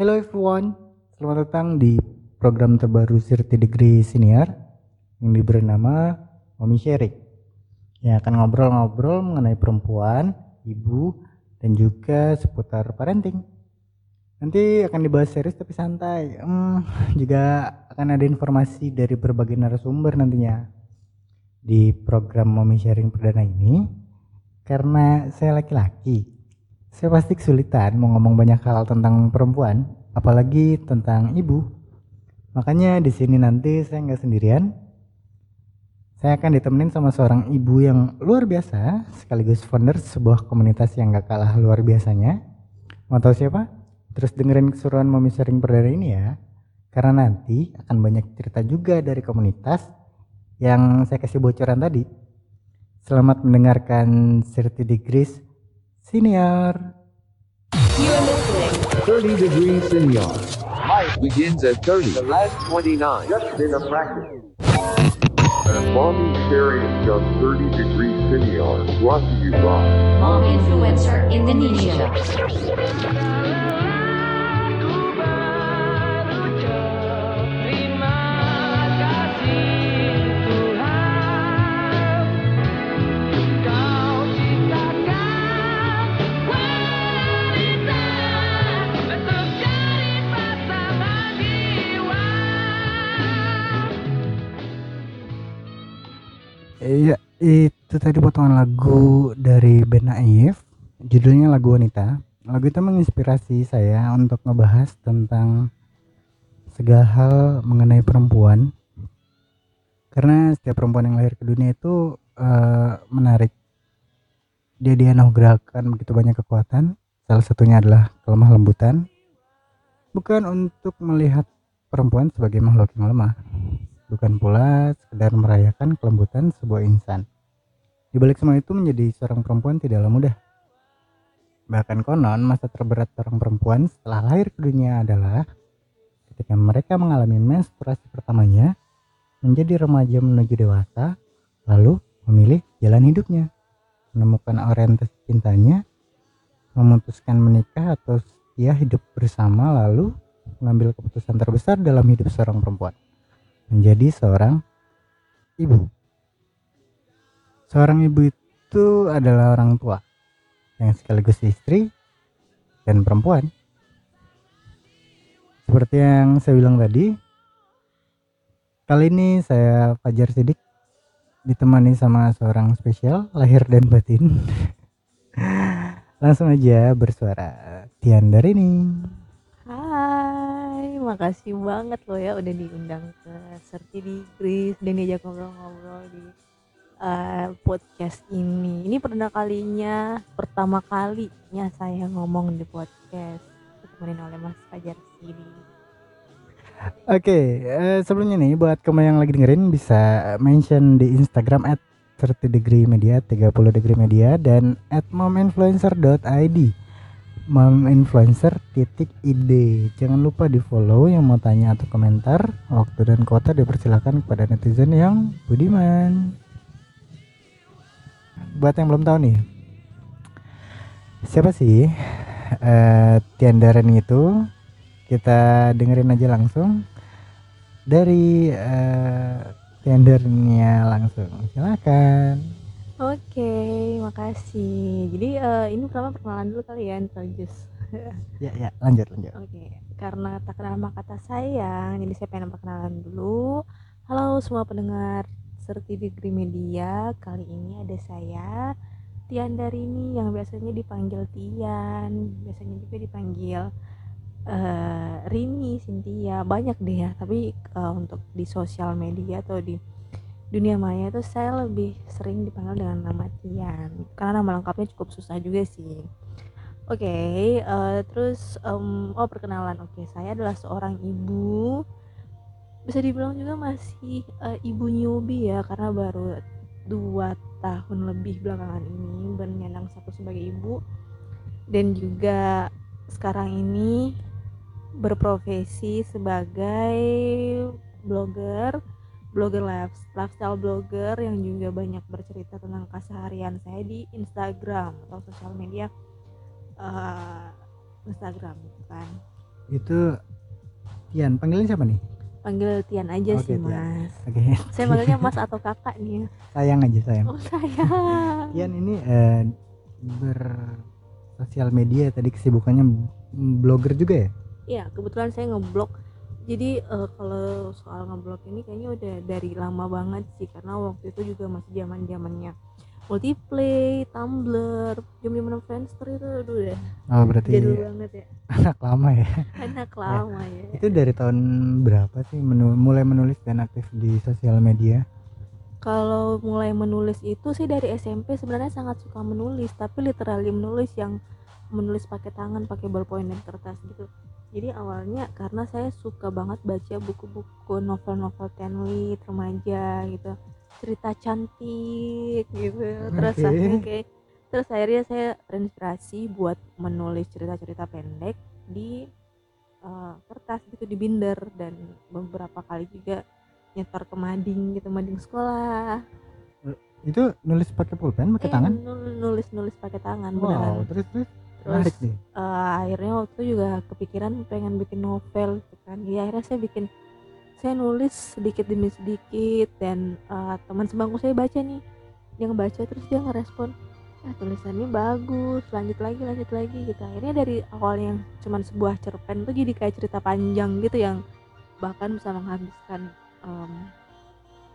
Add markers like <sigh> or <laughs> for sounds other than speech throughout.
Hello everyone, selamat datang di program terbaru Sirti Degree Senior yang diberi nama Mommy Sharing. Yang akan ngobrol-ngobrol mengenai perempuan, ibu, dan juga seputar parenting. Nanti akan dibahas serius tapi santai. Hmm, juga akan ada informasi dari berbagai narasumber nantinya di program Mommy Sharing perdana ini. Karena saya laki-laki, saya pasti kesulitan mau ngomong banyak hal tentang perempuan, apalagi tentang ibu. Makanya di sini nanti saya nggak sendirian. Saya akan ditemenin sama seorang ibu yang luar biasa, sekaligus founder sebuah komunitas yang gak kalah luar biasanya. Mau tahu siapa? Terus dengerin keseruan Mami Sharing perdana ini ya. Karena nanti akan banyak cerita juga dari komunitas yang saya kasih bocoran tadi. Selamat mendengarkan Certi Degrees Senior. You are listening. 30 degrees senior. Life Begins at 30. the last 29. just been a practice. Mommy sharing just 30 degrees senior brought to you by Mom Influencer Indonesia. Iya, itu tadi potongan lagu dari band Naif. Judulnya lagu wanita. Lagu itu menginspirasi saya untuk ngebahas tentang segala hal mengenai perempuan. Karena setiap perempuan yang lahir ke dunia itu eh, menarik. Dia dianugerahkan begitu banyak kekuatan. Salah satunya adalah kelemah lembutan. Bukan untuk melihat perempuan sebagai makhluk yang lemah, bukan pula sekedar merayakan kelembutan sebuah insan. Di balik semua itu menjadi seorang perempuan tidaklah mudah. Bahkan konon masa terberat seorang perempuan setelah lahir ke dunia adalah ketika mereka mengalami menstruasi pertamanya, menjadi remaja menuju dewasa, lalu memilih jalan hidupnya, menemukan orientasi cintanya, memutuskan menikah atau setia hidup bersama lalu mengambil keputusan terbesar dalam hidup seorang perempuan menjadi seorang ibu. Seorang ibu itu adalah orang tua yang sekaligus istri dan perempuan. Seperti yang saya bilang tadi, kali ini saya Fajar Sidik ditemani sama seorang spesial lahir dan batin. <laughs> Langsung aja bersuara Tian dari ini. Makasih banget lo ya udah diundang ke Serti di Gris dan diajak ngobrol-ngobrol di eh, podcast ini. Ini perdana kalinya, pertama kalinya saya ngomong di podcast ditemenin oleh Mas Fajar Sidi. Oke, eh, sebelumnya nih buat kamu yang lagi dengerin bisa mention di Instagram at 30 degree media, 30 degree media dan at mominfluencer.id mominfluencer titik id jangan lupa di follow yang mau tanya atau komentar waktu dan kota dipersilakan kepada netizen yang budiman. Buat yang belum tahu nih siapa sih eh Tiandaren itu? Kita dengerin aja langsung dari eh tendernya langsung. Silakan Oke, makasih. Jadi eh, ini pertama perkenalan dulu kali ya, introduce. <laughs> ya ya lanjut lanjut Oke, karena tak kenal maka kata sayang, jadi saya pengen perkenalan dulu. Halo semua pendengar Serti Degree Media, kali ini ada saya Tian Darini yang biasanya dipanggil Tian, biasanya juga dipanggil eh, Rini, Cynthia, banyak deh ya. Tapi eh, untuk di sosial media atau di dunia maya itu saya lebih sering dipanggil dengan nama Tian, karena nama lengkapnya cukup susah juga sih. Oke, eh, terus em, oh perkenalan. Oke, saya adalah seorang ibu. Bisa dibilang juga masih eh, ibu newbie ya, karena baru dua tahun lebih belakangan ini bernyandang satu sebagai ibu dan juga sekarang ini berprofesi sebagai blogger, blogger life- lifestyle blogger yang juga banyak bercerita tentang keseharian saya di Instagram atau sosial media eh, Instagram gitu kan. Itu Tian. Panggilnya siapa nih? Panggil Tian aja Oke, sih Tian. mas. Oke. Saya manggilnya mas <laughs> atau kakak nih sayang aja sayang. Oh sayang. Tian ini eh, ber sosial media tadi kesibukannya blogger juga ya? Iya, kebetulan saya ngeblok. Jadi eh, kalau soal ngeblok ini kayaknya udah dari lama banget sih karena waktu itu juga masih zaman zamannya multiplay, Tumblr, jam zaman Friendster itu aduh udah oh berarti jadul banget ya. anak lama ya Anak <laughs> lama ya. itu dari tahun berapa sih menu- mulai menulis dan aktif di sosial media Kalau mulai menulis itu sih dari SMP sebenarnya sangat suka menulis, tapi literally menulis yang menulis pakai tangan, pakai ballpoint dan kertas gitu. Jadi awalnya karena saya suka banget baca buku-buku novel-novel teen lit remaja gitu, cerita cantik gitu. Terus Oke. akhirnya kayak terus akhirnya saya terinspirasi buat menulis cerita-cerita pendek di eh, kertas gitu di binder. Dan beberapa kali juga nyetor ke mading gitu mading sekolah. Itu nulis pakai pulpen pakai Eh, tangan? nul- nulis nulis pakai tangan wow beneran. terus terus terus menarik nih. eh, akhirnya waktu itu juga kepikiran pengen bikin novel gitu kan. Ya akhirnya saya bikin saya nulis sedikit demi sedikit dan eh, teman sebangku saya baca nih. Dia ngebaca terus dia ngerespon ah tulisannya bagus lanjut lagi lanjut lagi gitu. Akhirnya dari awal yang cuman sebuah cerpen tuh jadi kayak cerita panjang gitu yang bahkan bisa menghabiskan em,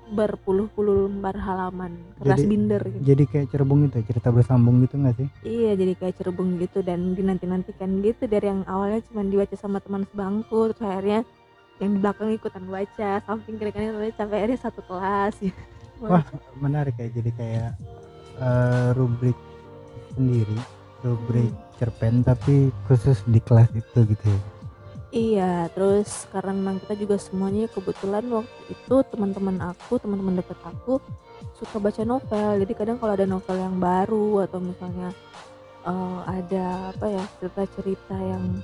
berpuluh-puluh lembar halaman keras Jadi- binder gitu. jadi kayak cerbung itu cerita bersambung gitu nggak sih Iya jadi kayak cerbung gitu dan dinanti-nantikan gitu dari yang awalnya cuma dibaca sama teman sebangku terus akhirnya yang di belakang ikutan baca samping kiri kanan baca, sampai akhirnya satu kelas gitu. Wah. menarik ya jadi kayak eh, rubrik sendiri rubrik cerpen tapi khusus di kelas itu gitu ya Iya terus karena memang kita juga semuanya kebetulan waktu itu teman-teman aku teman-teman dekat aku suka baca novel. Jadi kadang kalau ada novel yang baru atau misalnya eh, ada apa ya cerita-cerita yang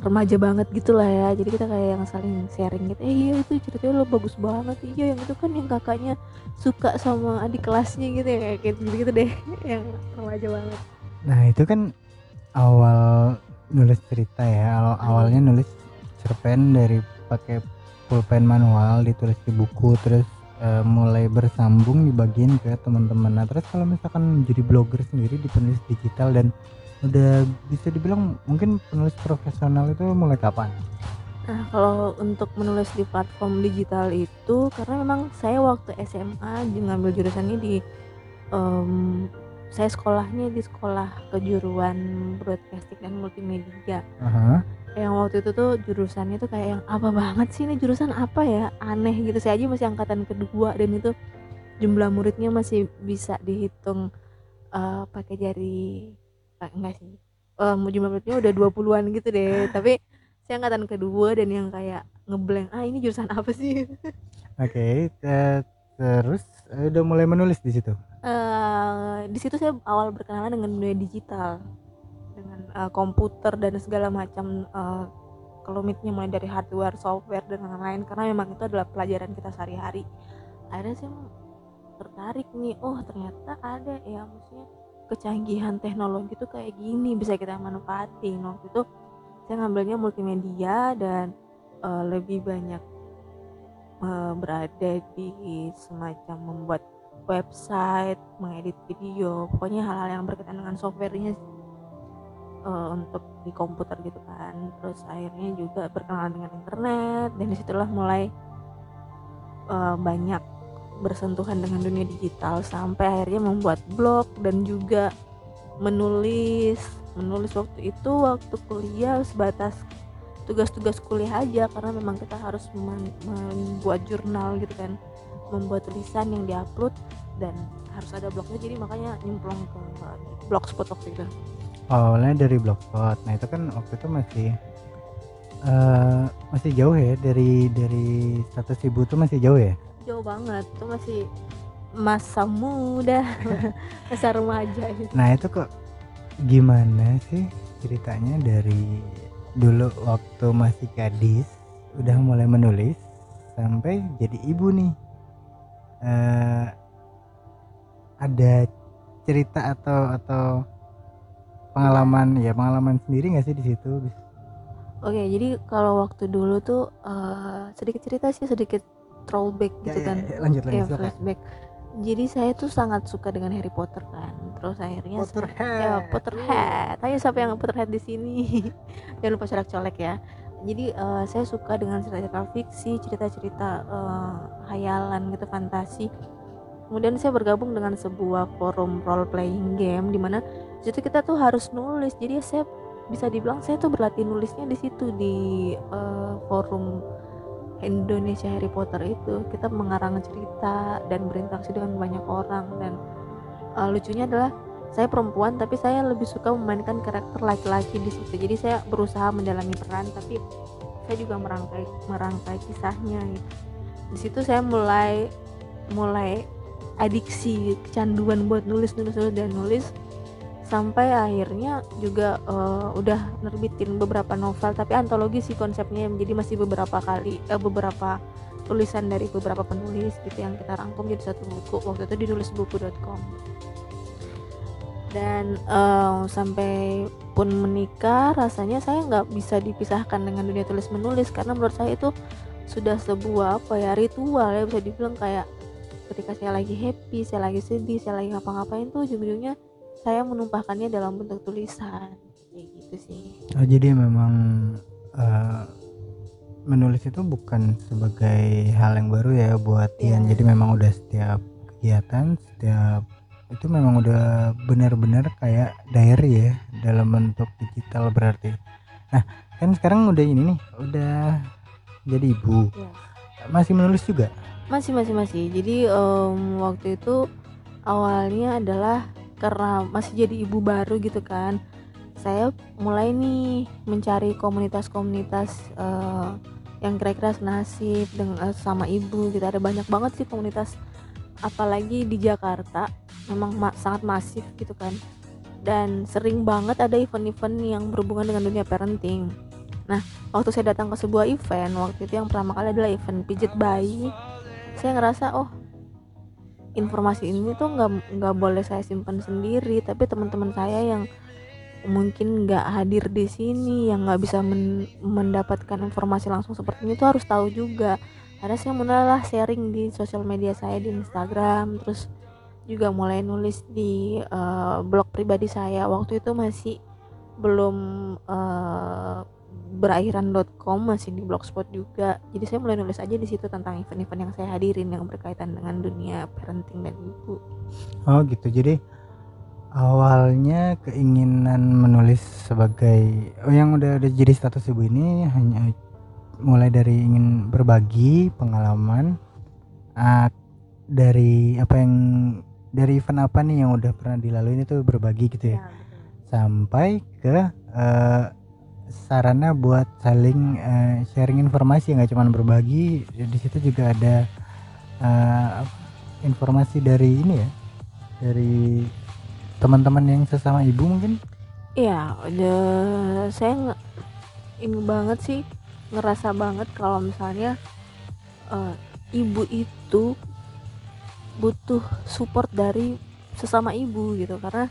remaja banget gitu lah ya. Jadi kita kayak yang saling sharing gitu eh iya itu ceritanya lo bagus banget iya yang itu kan yang kakaknya suka sama adik kelasnya gitu ya kayak gitu gitu deh <laughs> yang remaja banget. Nah itu kan awal nulis cerita ya. Awal awalnya nulis cerpen dari pakai pulpen manual ditulis di buku terus eh, mulai bersambung dibagiin ke teman-teman. Nah terus kalau misalkan jadi blogger sendiri di penulis digital dan udah bisa dibilang mungkin penulis profesional itu mulai kapan? Nah, kalau untuk menulis di platform digital itu karena memang saya waktu SMA ngambil jurusannya di em, saya sekolahnya di sekolah kejuruan broadcasting dan multimedia. Aha. Yang waktu itu tuh jurusannya tuh kayak yang apa banget sih ini jurusan apa ya? Aneh gitu. Saya aja masih angkatan kedua dan itu jumlah muridnya masih bisa dihitung eh, pakai jari eh, enggak sih. Eh, jumlah muridnya udah 20-an gitu deh. <laughs> Tapi saya angkatan kedua dan yang kayak ngeblank ah ini jurusan apa sih <laughs> Oke, te- terus udah mulai menulis di situ. Eh di situ saya awal berkenalan dengan dunia digital. Dengan eh, komputer dan segala macam eh, kelumitnya mulai dari hardware software dan lain-lain. Karena memang itu adalah pelajaran kita sehari-hari. Akhirnya saya tertarik nih oh ternyata ada ya maksudnya kecanggihan teknologi itu kayak gini bisa kita manfaatin. Waktu itu saya ngambilnya multimedia dan eh, lebih banyak eh, berada di semacam membuat website, mengedit video, pokoknya hal-hal yang berkaitan dengan softwarenya eh, untuk di komputer gitu kan. Terus akhirnya juga berkenalan dengan internet dan di situlah mulai eh, banyak bersentuhan dengan dunia digital sampai akhirnya membuat blog dan juga menulis. Menulis waktu itu waktu kuliah sebatas tugas-tugas kuliah aja karena memang kita harus membuat jurnal gitu kan membuat tulisan yang diupload dan harus ada blognya jadi makanya nyemplung ke blogspot waktu itu Awalnya dari blogspot. Nah itu kan waktu itu masih eh masih jauh ya dari dari status ibu tuh masih jauh ya. jauh banget itu masih masa muda <laughs> masa remaja gitu Nah itu kok gimana sih ceritanya dari dulu waktu masih gadis udah mulai menulis sampai jadi ibu nih. Eh ada cerita atau atau pengalaman ya pengalaman sendiri nggak sih di situ? Oke, jadi kalau waktu dulu tuh eh, sedikit cerita sih sedikit throwback gitu Ya, kan. ya, ya, lanjut Iya, lanjut silakan. flashback. Jadi saya tuh sangat suka dengan Harry Potter kan. Terus akhirnya Potterhead. ya Potterhead. Ayo siapa yang Potterhead di sini? <laughs> Jangan lupa coret colek ya. Jadi eh, saya suka dengan cerita-cerita fiksi, cerita-cerita eh, hayalan gitu, fantasi. Kemudian saya bergabung dengan sebuah forum role playing game di mana situ kita tuh harus nulis. Jadi saya bisa dibilang saya tuh berlatih nulisnya di situ di eh, forum Indonesia Harry Potter itu kita mengarang cerita dan berinteraksi dengan banyak orang dan eh, lucunya adalah saya perempuan tapi saya lebih suka memainkan karakter laki-laki di situ. Jadi saya berusaha mendalami peran tapi saya juga merangkai merangkai kisahnya gitu. Di situ saya mulai mulai adiksi kecanduan buat nulis nulis nulis dan nulis. Sampai akhirnya juga eh, udah nerbitin beberapa novel tapi antologi sih konsepnya jadi masih beberapa kali eh, beberapa tulisan dari beberapa penulis gitu yang kita rangkum jadi satu buku. Waktu itu di nulisbuku.com dan eh, sampai pun menikah rasanya saya nggak bisa dipisahkan dengan dunia tulis menulis karena menurut saya itu sudah sebuah apa ya ritual ya bisa dibilang kayak ketika saya lagi happy saya lagi sedih saya lagi ngapa-ngapain tuh ujung-ujungnya saya menumpahkannya dalam bentuk tulisan kayak gitu sih Oh, jadi memang eh, menulis itu bukan sebagai hal yang baru ya buat Tian. Iya. Jadi memang udah setiap kegiatan, setiap itu memang udah benar-benar kayak diary ya dalam bentuk digital berarti. Nah, kan sekarang udah ini nih, udah jadi ibu. Iya. Masih menulis juga. masih masih masih jadi em, waktu itu awalnya adalah karena masih jadi ibu baru gitu kan saya mulai nih mencari komunitas-komunitas eh, yang kira-kira senasib dengan eh, sama ibu gitu ada banyak banget sih komunitas apalagi di Jakarta memang ma- sangat masif gitu kan. Dan sering banget ada event-event yang berhubungan dengan dunia parenting. Nah waktu saya datang ke sebuah event waktu itu yang pertama kali adalah event pijit bayi saya ngerasa oh informasi ini tuh nggak nggak boleh saya simpan sendiri. Tapi teman-teman saya yang mungkin nggak hadir di sini yang nggak bisa men- mendapatkan informasi langsung seperti ini tuh harus tahu juga. Ada saya mulailah sharing di sosial media saya di Instagram terus juga mulai nulis di eh, blog pribadi saya. Waktu itu masih belum eh, berakhiran.com masih di blogspot juga. Jadi saya mulai nulis aja di situ tentang event-event yang saya hadirin yang berkaitan dengan dunia parenting dan ibu. Oh gitu. Jadi awalnya keinginan menulis sebagai oh yang udah udah jadi status ibu ini hanya mulai dari ingin berbagi pengalaman ah, dari apa yang dari event apa nih yang udah pernah dilalui itu berbagi gitu ya? Sampai ke eh, sarana buat saling eh, sharing informasi nggak cuma berbagi di situ juga ada eh, informasi dari ini ya dari teman-teman yang sesama ibu mungkin? Iya, udah saya ini banget sih ngerasa banget kalau misalnya eh, ibu itu butuh support dari sesama ibu gitu. Karena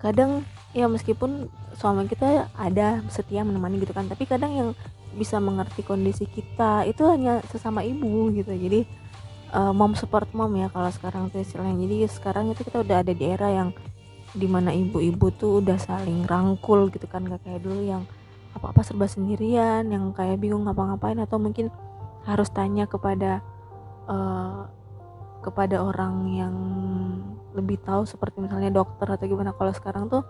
kadang ya meskipun suami kita ada setia menemani gitu kan tapi kadang yang bisa mengerti kondisi kita itu hanya sesama ibu gitu. Jadi eh, mom support mom ya kalau sekarang tuh istilahnya. Jadi sekarang itu kita udah ada di era yang di mana ibu-ibu tuh udah saling rangkul gitu kan. Gak kayak dulu yang apa-apa serba sendirian yang kayak bingung ngapa-ngapain atau mungkin harus tanya kepada eh, kepada orang yang lebih tahu seperti misalnya dokter atau gimana. Kalau sekarang tuh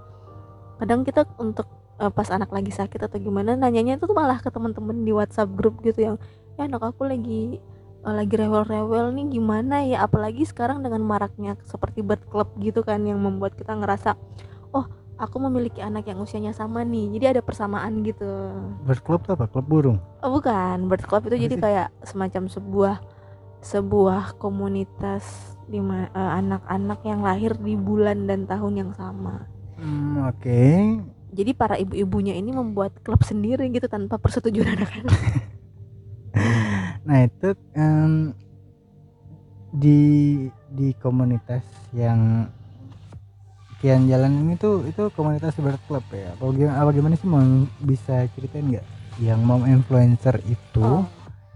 kadang kita untuk eh, pas anak lagi sakit atau gimana nanyanya itu tuh malah ke teman-teman di WhatsApp grup gitu yang ya anak aku lagi eh, lagi rewel-rewel nih gimana ya? Apalagi sekarang dengan maraknya seperti bird club gitu kan yang membuat kita ngerasa oh aku memiliki anak yang usianya sama nih. Jadi ada persamaan gitu. Bird club tuh apa? Klub burung? Oh bukan. Bird club itu Apa jadi kayak semacam sebuah sebuah komunitas di eh, anak-anak yang lahir di bulan dan tahun yang sama. Hmm, oke. Jadi para ibu-ibunya ini membuat klub sendiri gitu tanpa persetujuan <laughs> anak-anak. Nah itu em, di di komunitas yang sekian jalan ini tuh itu komunitas berklub ya? Apa gimana, apa gimana sih mau bisa ceritain nggak yang mom influencer itu? Oh.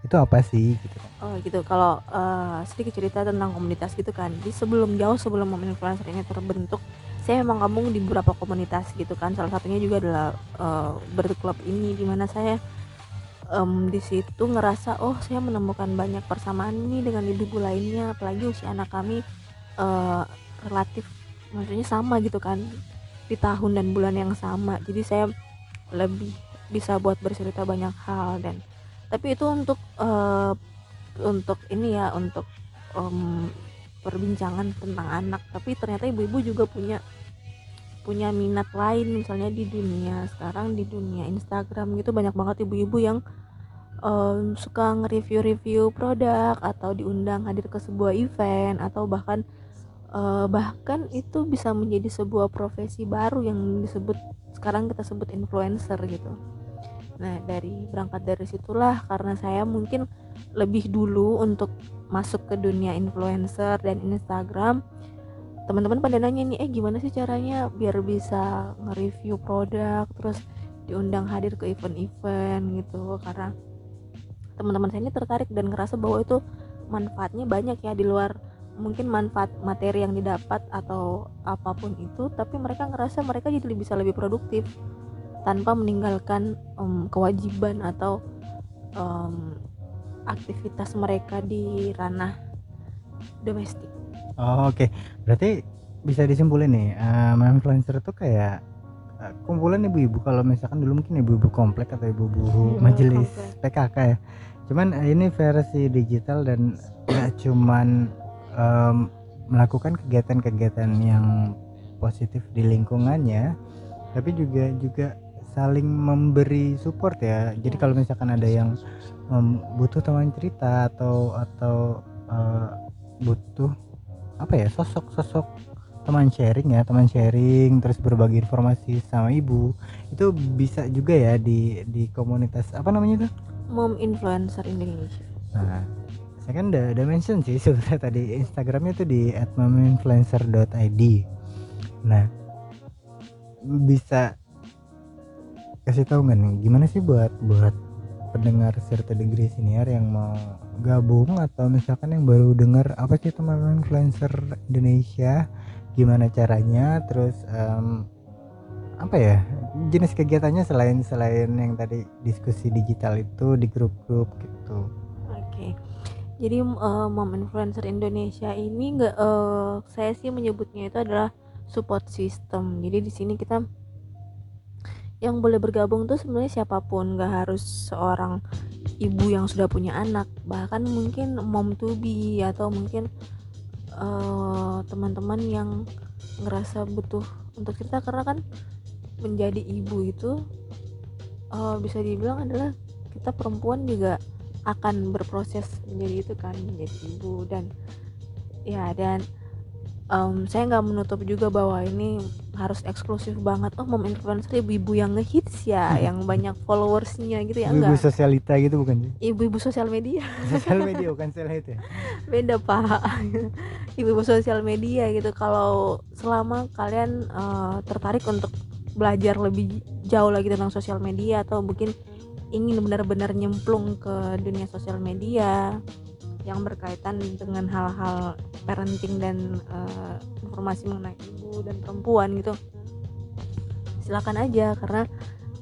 Itu apa sih gitu? Oh gitu, kalau eh, sedikit cerita tentang komunitas gitu kan. Di sebelum jauh sebelum Mom Influencer ini terbentuk Saya emang gabung di beberapa komunitas gitu kan. Salah satunya juga adalah eh, berklub ini Di mana saya em, di situ ngerasa Oh saya menemukan banyak persamaan nih dengan ibu-ibu lainnya. Apalagi usia anak kami eh, relatif Maksudnya sama gitu kan. Di tahun dan bulan yang sama. Jadi saya lebih bisa buat bercerita banyak hal Dan tapi itu untuk eh, untuk ini ya untuk em, perbincangan tentang anak. Tapi ternyata ibu-ibu juga punya punya minat lain misalnya di dunia sekarang di dunia Instagram gitu. Banyak banget ibu-ibu yang em, suka nge-review-review produk atau diundang hadir ke sebuah event atau bahkan eh, bahkan itu bisa menjadi sebuah profesi baru yang disebut sekarang kita sebut influencer gitu nah dari berangkat dari situlah karena saya mungkin lebih dulu untuk masuk ke dunia influencer dan Instagram teman-teman pada nanya nih eh gimana sih caranya biar bisa nge-review produk terus diundang hadir ke event-event? Gitu. Karena teman-teman saya ini tertarik dan ngerasa bahwa itu manfaatnya banyak ya di luar mungkin manfaat materi yang didapat atau apa pun itu tapi mereka ngerasa mereka jadi bisa lebih produktif tanpa meninggalkan em, kewajiban atau em, aktivitas mereka di ranah domestik. oh, oke berarti bisa disimpulin nih mom influencer itu kayak eh, kumpulan ibu-ibu kalau misalkan dulu mungkin ibu-ibu komplek atau ibu-ibu Iya, majelis komplek. PKK ya cuman eh, ini versi digital dan <clears throat> nggak cuman em, melakukan kegiatan-kegiatan yang positif di lingkungannya tapi juga juga saling memberi support ya jadi kalau misalkan ada yang em, butuh teman cerita atau atau eh, butuh apa ya sosok-sosok teman sharing ya teman sharing terus berbagi informasi sama ibu itu bisa juga ya di di komunitas apa namanya tuh Mom influencer Indonesia. Nah, saya kan udah, udah mention sih sebenarnya tadi Instagramnya tuh di @mominfluencer.id. Nah, bisa kasih tahu nggak nih gimana sih buat buat pendengar serta degree senior yang mau gabung atau misalkan yang baru dengar apa sih teman influencer Indonesia gimana caranya terus em, apa ya jenis kegiatannya selain selain yang tadi diskusi digital itu di grup-grup gitu Oke. Jadi eh, Mom Influencer Indonesia ini enggak eh, saya sih menyebutnya itu adalah support system. Jadi di sini kita yang boleh bergabung tuh sebenarnya siapa pun, nggak harus seorang ibu yang sudah punya anak, bahkan mungkin mom to be atau mungkin eh, teman-teman yang ngerasa butuh untuk cerita. Karena kan menjadi ibu itu eh, bisa dibilang adalah kita perempuan juga akan berproses menjadi itu kan menjadi ibu dan ya dan em, saya nggak menutup juga bahwa ini harus eksklusif banget. Oh mom influencer ibu-ibu yang ngehits ya yang banyak followersnya gitu ya ibu enggak. sosialita gitu bukan sih? Ibu-ibu sosial media. <laughs> Sosial media bukan seleb ya? <laughs> Beda pak. <laughs> Ibu-ibu sosial media gitu. Kalau selama kalian eh, tertarik untuk belajar lebih jauh lagi tentang sosial media atau mungkin ingin benar-benar nyemplung ke dunia sosial media yang berkaitan dengan hal-hal parenting dan eh, informasi mengenai ibu dan perempuan gitu. Silakan aja karena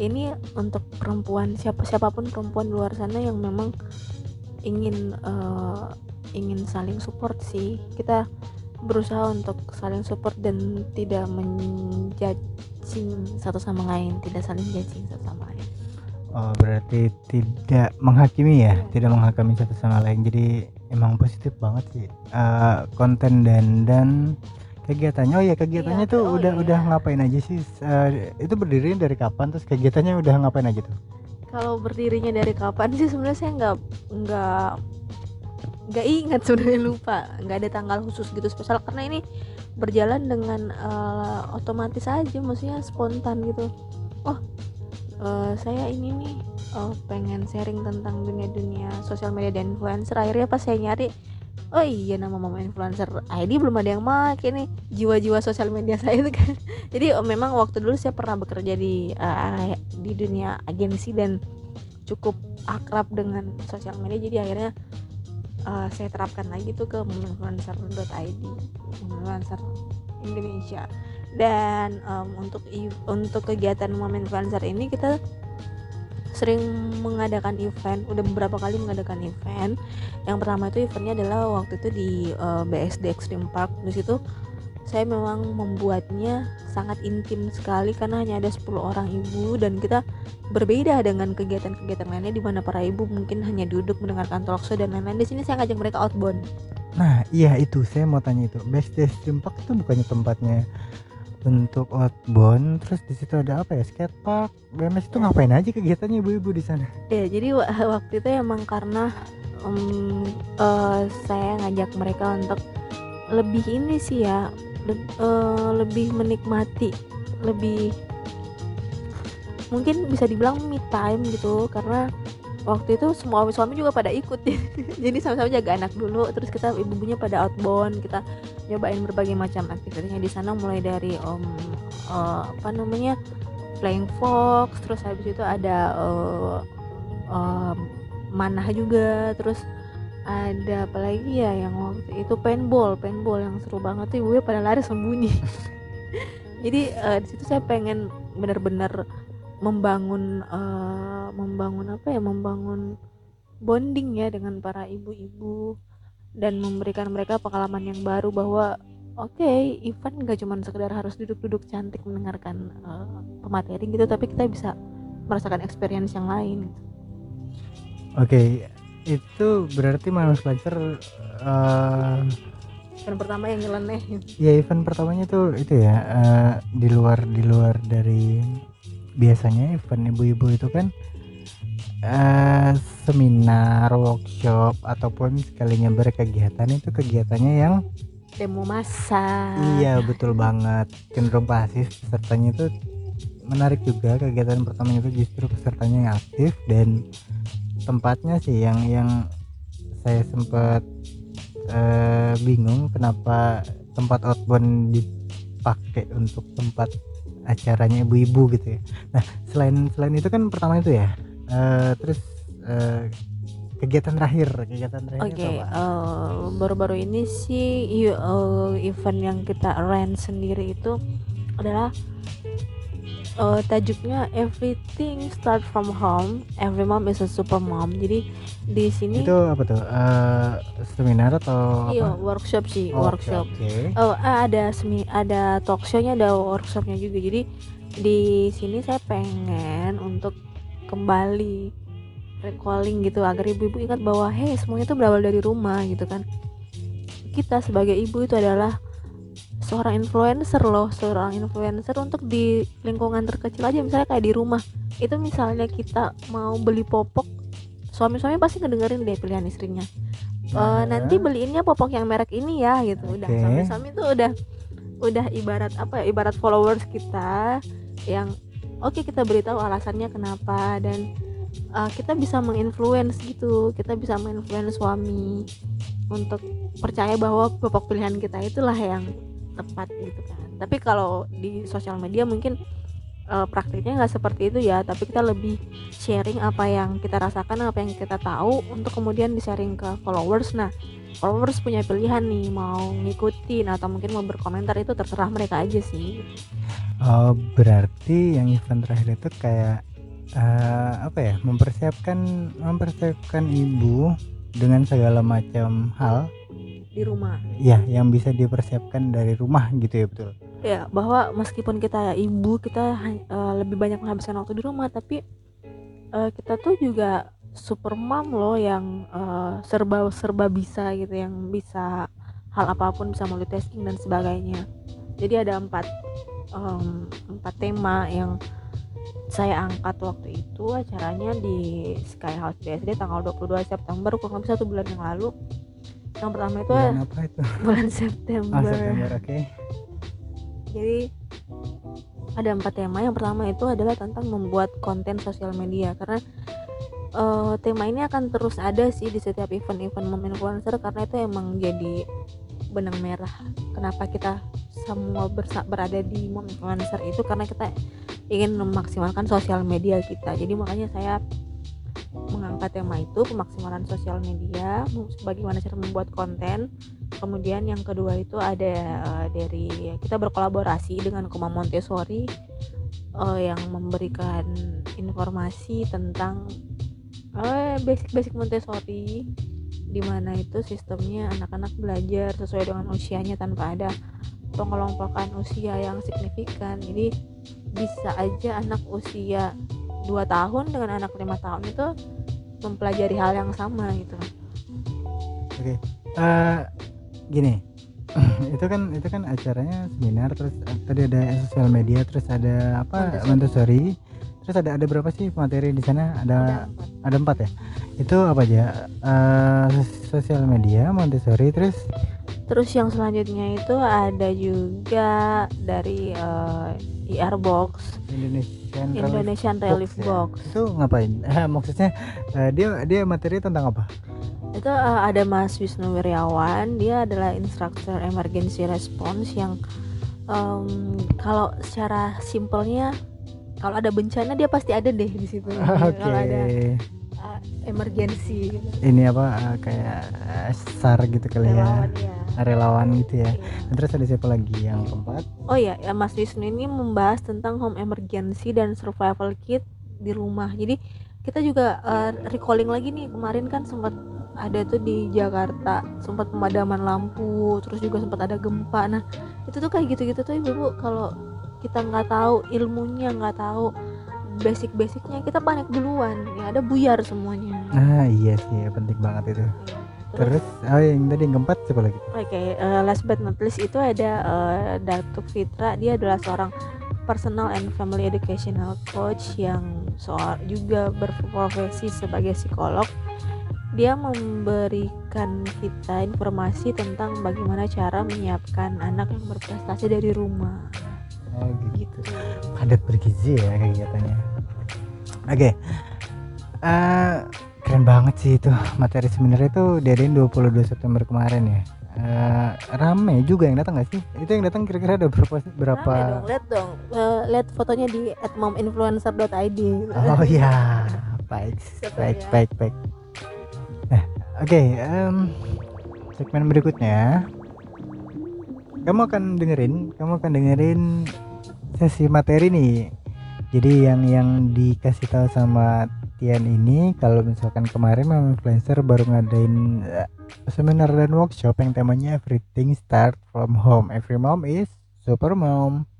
ini untuk perempuan siapa siapa pun perempuan di luar sana yang memang ingin eh, ingin saling support sih. Kita berusaha untuk saling support dan tidak menjudging satu sama lain tidak saling judging satu sama lain oh berarti tidak menghakimi ya? Iya. tidak menghakimi satu sama lain. Jadi emang positif banget sih. Eh, konten dan dan kegiatannya. Oh ya kegiatannya Iya, tuh oh udah iya. udah ngapain aja sih? Eh, itu berdiri dari kapan? Terus kegiatannya udah ngapain aja tuh? Kalau berdirinya dari kapan sih sebenarnya saya nggak nggak nggak ingat sebenarnya lupa. Nggak ada tanggal khusus gitu spesial. Karena ini berjalan dengan eh, otomatis aja maksudnya spontan gitu. Oh eh, saya ini nih eh, pengen sharing tentang dunia-dunia sosial media dan influencer. Akhirnya pas saya nyari oh iya nama mama influencer ID belum ada yang make nih. Jiwa-jiwa sosial media saya itu kan. <laughs> Jadi oh, memang waktu dulu saya pernah bekerja di eh, di dunia agensi dan cukup akrab dengan sosial media. Jadi akhirnya eh, saya terapkan lagi tuh ke influencer.id influencer Indonesia dan em, untuk untuk kegiatan momen influencer ini kita sering mengadakan event. Udah beberapa kali mengadakan event. Yang pertama itu eventnya adalah waktu itu di eh, BSD Extreme Park. Di situ saya memang membuatnya sangat intim sekali karena hanya ada 10 orang ibu dan kita berbeda dengan kegiatan-kegiatan lainnya di mana para ibu mungkin hanya duduk mendengarkan talk show dan lain-lain. Di sini saya ngajak mereka outbound. Nah, iya itu. Saya mau tanya itu. Dream Park itu bukannya tempatnya untuk outbound, terus di situ ada apa ya? Skatepark, BMX itu ngapain aja kegiatannya ibu-ibu di sana? Ya, jadi wa- <laughs> waktu itu emang karena em, eh, saya ngajak mereka untuk lebih ini sih ya, le- eh, lebih menikmati, lebih mungkin bisa dibilang me time gitu karena waktu itu semua suami juga pada ikut. <laughs> Jadi sama-sama jaga anak dulu terus kita ibu-ibunya pada outbound kita nyobain berbagai macam aktivitasnya. Di sana mulai dari om eh, apa namanya flying fox terus habis itu ada eh, em, manah juga terus ada apa lagi ya yang waktu itu? Paintball paintball yang seru banget tuh ibunya pada lari sembunyi. <laughs> Jadi eh, di situ saya pengen benar-benar membangun eh, membangun apa ya membangun bonding ya dengan para ibu-ibu dan memberikan mereka pengalaman yang baru bahwa oke event gak cuma sekedar harus duduk-duduk cantik mendengarkan eh, pemateri gitu tapi kita bisa merasakan experience yang lain gitu. Oke, itu berarti Manus Lancer eh event pertama yang nyeleneh ya event pertamanya tuh itu ya eh, di luar di luar dari biasanya event ibu-ibu itu kan eh seminar, workshop ataupun sekalinya berkegiatan itu kegiatannya yang demo masa Iya betul banget. Cenderung pasif pesertanya itu menarik juga. Kegiatan pertamanya itu justru pesertanya yang aktif dan tempatnya sih yang yang saya sempat eh, bingung kenapa tempat outbound dipakai untuk tempat acaranya ibu-ibu gitu ya. Nah selain selain itu kan pertama itu ya eh, terus eh, kegiatan terakhir kegiatan terakhir Oke, itu apa? eh, baru-baru ini sih eh, event yang kita rent sendiri itu adalah eh, tajuknya Everything Start from Home, Every Mom is a Super Mom. Jadi di sini Itu apa tuh eh, seminar atau iya apa? workshop sih, Oh, workshop. Oke. Oh, ah, ada semi ada talk show-nya, ada workshopnya juga. Jadi di sini saya pengen untuk kembali recalling gitu agar ibu-ibu ingat bahwa hey semuanya itu berawal dari rumah gitu kan. Kita sebagai ibu itu adalah seorang influencer loh, seorang influencer untuk di lingkungan terkecil aja misalnya kayak di rumah. Itu misalnya kita mau beli popok suami-suami pasti ngedengerin deh pilihan istrinya. Nah. nanti beliinnya popok yang merek ini ya gitu udah Oke. suami-suami tuh udah udah ibarat apa ya ibarat followers kita yang oke kita beritahu alasannya kenapa dan uh, kita bisa menginfluence gitu kita bisa menginfluence suami untuk percaya bahwa popok pilihan kita itulah yang tepat gitu kan. Tapi kalau di sosial media mungkin uh, praktiknya nggak seperti itu ya. Tapi kita lebih sharing apa yang kita rasakan apa yang kita tahu untuk kemudian di sharing ke followers. Nah followers punya pilihan nih mau ngikutin atau mungkin mau berkomentar itu terserah mereka aja sih. Oh, berarti yang event terakhir itu kayak eh, apa ya? Mempersiapkan mempersiapkan ibu dengan segala macam hal di rumah. Ya yang bisa dipersiapkan dari rumah gitu ya betul. ya bahwa meskipun kita ibu kita eh, lebih banyak menghabiskan waktu di rumah tapi eh, kita tuh juga super mom loh yang eh, serba serba bisa gitu yang bisa hal apa pun bisa multitasking dan sebagainya. Jadi ada empat em, empat tema yang saya angkat waktu itu acaranya di Sky House BSD tanggal 22 September kurang lebih satu bulan yang lalu yang pertama itu Bulan apa itu? bulan Ah, September September, oke. jadi ada empat tema. Yang pertama itu adalah tentang membuat konten sosial media karena eh, tema ini akan terus ada sih di setiap event-event mom influencer karena itu emang jadi benang merah kenapa kita semua bersa- berada di mom influencer itu karena kita ingin memaksimalkan sosial media kita jadi makanya saya mengangkat tema itu pemaksimalan sosial media bagaimana cara membuat konten. Kemudian yang kedua itu ada eh, dari kita berkolaborasi dengan Koma Montessori eh, yang memberikan informasi tentang eh, basic-basic Montessori di mana itu sistemnya anak-anak belajar sesuai dengan usianya tanpa ada pengelompokan usia yang signifikan. Jadi bisa aja anak usia 2 tahun dengan anak lima tahun itu mempelajari hal yang sama gitu Oke. Eh, gini. <laughs> itu kan itu kan acaranya seminar terus eh, tadi ada sosial media terus ada apa Montessori. Montessori. Terus ada ada berapa sih materi di sana? Ada empat. ada empat ya. Itu apa aja? Eh, sosial media, Montessori, terus terus yang selanjutnya itu ada juga dari eh, IR Box Indonesian Relief Indonesian Relief ya. Box Itu ngapain? <laughs> Eh, maksudnya eh, dia dia materi tentang apa? itu eh, ada Mas Wisnu Wiryawan dia adalah instruktur emergency response yang em, kalau secara simpelnya kalau ada bencana dia pasti ada deh di situ <laughs> Oke. kalau ada emergency gitu. Ini apa eh, kayak eh, SAR gitu kali relawan ya. ya Relawan gitu ya. Iya. Terus ada siapa lagi yang keempat? Oh ya, ya, Mas Wisnu ini membahas tentang home emergency dan survival kit di rumah. Jadi kita juga eh, recalling lagi nih kemarin kan sempat ada tuh di Jakarta sempat pemadaman lampu, terus juga sempat ada gempa. Nah itu tuh kayak gitu-gitu tuh ibu-ibu kalau kita nggak tahu ilmunya nggak tahu basic-basicnya kita panik duluan ya ada buyar semuanya. Nah, iya sih, penting banget itu. Terus Terus oh yang tadi yang keempat siapa lagi? Oke, eh, last but not least itu ada eh, Datuk Fitra. Dia adalah seorang personal and family educational coach yang soal juga berprofesi sebagai psikolog. Dia memberikan kita informasi tentang bagaimana cara menyiapkan anak yang berprestasi dari rumah. Oh, gitu. Padat bergizi ya kegiatannya. Oke. Eh, keren banget sih itu materi seminar itu diadain 22 September kemarin ya. Eh, rame juga yang datang gak sih? Itu yang datang kira-kira ada berapa berapa? Rame dong, lihat dong, Eh, lihat fotonya di @mominfluencer.id. Oh iya, baik, baik, ya? baik, baik. Nah, oke, em, segmen berikutnya, kamu akan dengerin, kamu akan dengerin sesi materi nih. Jadi yang yang dikasih tahu sama Tian ini, kalau misalkan kemarin Mama Influencer baru ngadain eh, seminar dan workshop yang temanya Everything Start from Home. Every mom is super mom.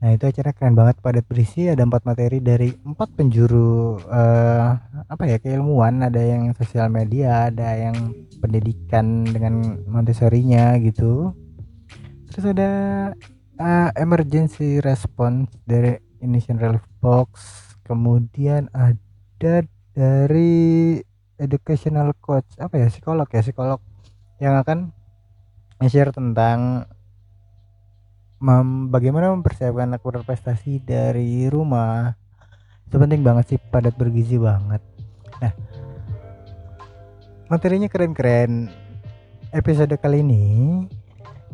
Nah itu acara keren banget padat berisi ada empat materi dari empat penjuru eh, apa ya keilmuan ada yang sosial media ada yang pendidikan dengan Montessori-nya gitu terus ada eh, emergency response dari Indonesian Relief Box. Kemudian ada dari educational coach. Apa ya? Psikolog ya? Psikolog yang akan share tentang mem- bagaimana mempersiapkan anak berprestasi dari rumah. Itu penting banget sih padat bergizi banget. Nah materinya keren-keren. Episode kali ini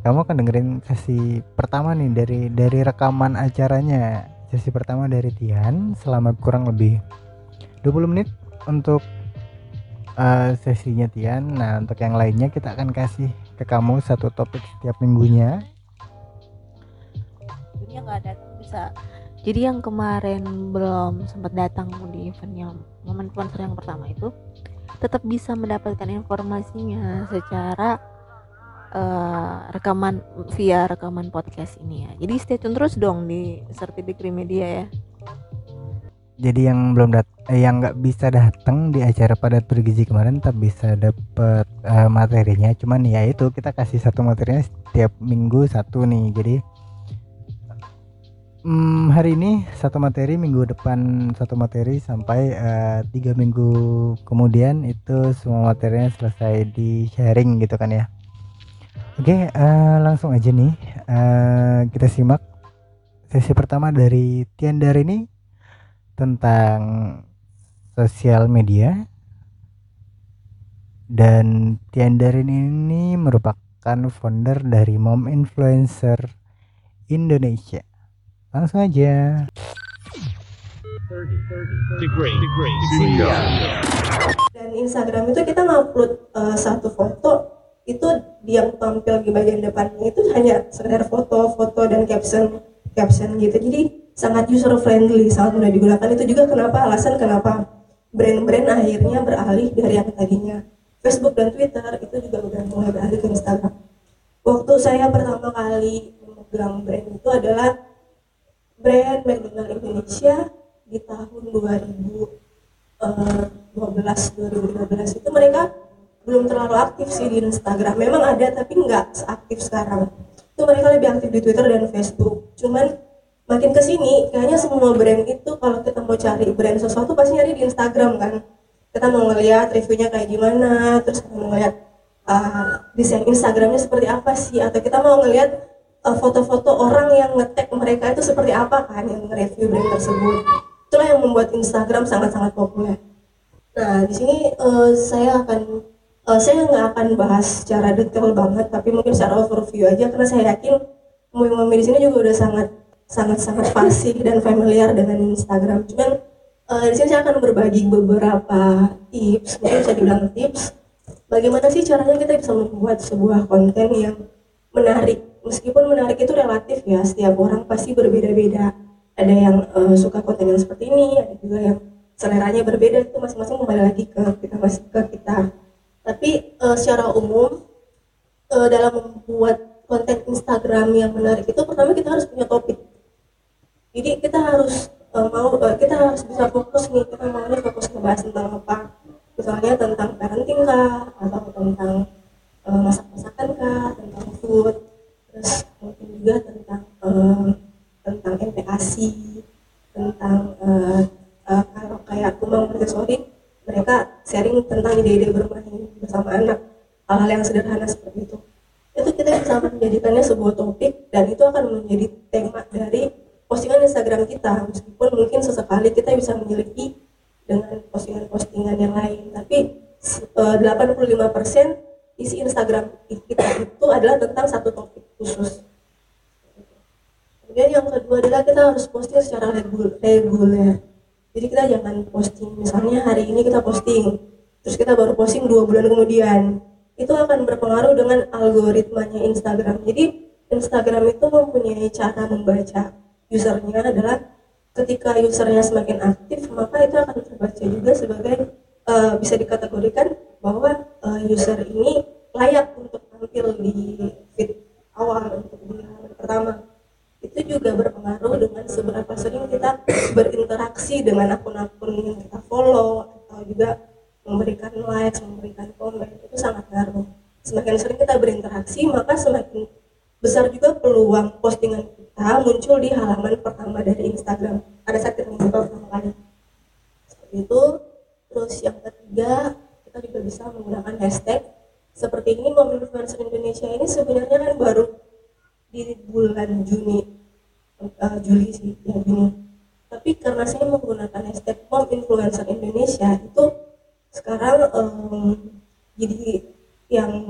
kamu akan dengerin sesi pertama nih dari dari rekaman acaranya. Sesi pertama dari Tian selama kurang lebih 20 menit untuk eh, sesinya Tian nah untuk yang lainnya kita akan kasih ke kamu satu topik setiap minggunya. Dunia nggak datang bisa. Jadi yang kemarin belum sempat datang di eventnya momen influencer yang pertama itu tetap bisa mendapatkan informasinya secara eh, rekaman via rekaman podcast ini ya. Jadi stay tune terus dong di Certificate Media ya. Jadi yang belum dat eh, yang nggak bisa datang di acara padat bergizi kemarin tetap bisa dapet eh, materinya. Cuman ya itu kita kasih satu materinya setiap minggu satu nih. Jadi hmm, hari ini satu materi minggu depan satu materi sampai eh, tiga minggu kemudian itu semua materinya selesai di sharing gitu kan ya oke eh, langsung aja nih eh, kita simak sesi pertama dari Tiandar ini tentang sosial media dan Tiandarin ini merupakan founder dari Mom Influencer Indonesia. Langsung aja. Dan Instagram itu kita ngupload uh, satu foto itu yang tampil di bagian depannya itu hanya sekedar foto, foto dan caption caption gitu. Jadi sangat user friendly, sangat mudah digunakan. Itu juga kenapa alasan kenapa brand-brand akhirnya beralih dari yang tadinya Facebook dan Twitter itu juga udah mulai beralih ke Instagram. Waktu saya pertama kali memegang brand itu adalah brand McDonald Indonesia di tahun 2012 2015 itu mereka belum terlalu aktif sih di Instagram. Memang ada tapi nggak seaktif sekarang. Itu mereka lebih aktif di Twitter dan Facebook. Cuman makin ke sini kayaknya semua brand itu kalau kita mau cari brand sesuatu pasti nyari di Instagram kan? Kita mau ngeliat reviewnya kayak gimana terus kita mau ngeliat uh, desain Instagramnya seperti apa sih? Atau kita mau ngeliat uh, foto-foto orang yang ngetek mereka itu seperti apa kan? Yang nge-review brand tersebut. Itulah yang membuat Instagram sangat-sangat populer. Nah di sini uh, saya akan uh, saya nggak akan bahas secara detail banget tapi mungkin secara overview aja karena saya yakin mumi-mumi di sini juga udah sangat sangat sangat fasih dan familiar dengan Instagram. Cuman uh, di sini saya akan berbagi beberapa tips mungkin bisa dibilang tips bagaimana sih caranya kita bisa membuat sebuah konten yang menarik. Meskipun menarik itu relatif ya setiap orang pasti berbeda-beda. Ada yang uh, suka konten yang seperti ini ada juga yang seleranya berbeda. Itu masing-masing kembali lagi ke kita masih ke kita tapi uh, secara umum uh, dalam membuat konten Instagram yang menarik itu pertama kita harus punya topik. Jadi kita harus uh, mau uh, kita harus bisa fokus nih kita maunya fokus ngebahas tentang apa? Misalnya tentang parenting kah? Atau tentang uh, masak-masakan kah? Tentang food? Terus mungkin juga tentang uh, tentang MPASI tentang uh, uh, kalau kayak Kumang Montessori mereka sharing tentang ide-ide bermain bersama anak hal-hal yang sederhana seperti itu. Itu kita bisa menjadikannya sebuah topik dan itu akan menjadi tema dari postingan Instagram kita. Meskipun mungkin sesekali kita bisa memiliki dengan postingan-postingan yang lain tapi eh, 85% isi Instagram kita itu adalah tentang satu topik khusus. Kemudian yang kedua adalah kita harus posting secara regul- reguler jadi kita jangan posting. Misalnya hari ini kita posting terus kita baru posting dua bulan kemudian. Itu akan berpengaruh dengan algoritmanya Instagram. Jadi Instagram itu mempunyai cara membaca usernya adalah ketika usernya semakin aktif maka itu akan terbaca juga sebagai uh, bisa dikategorikan bahwa uh, user ini layak untuk tampil di feed awal untuk di pertama itu juga berpengaruh dengan seberapa sering kita berinteraksi dengan akun-akun yang kita follow atau juga memberikan likes, memberikan komen itu sangat ngaruh. Semakin sering kita berinteraksi maka semakin besar juga peluang postingan kita muncul di halaman pertama dari Instagram pada saat kita membuka pertama kali. Seperti itu. Terus yang ketiga kita juga bisa menggunakan hashtag seperti ini Mom Influencer Indonesia ini sebenarnya kan baru di bulan Juni uh, Juli sih ya Juni. Tapi karena saya menggunakan hashtag Mom Influencer Indonesia itu sekarang um, jadi yang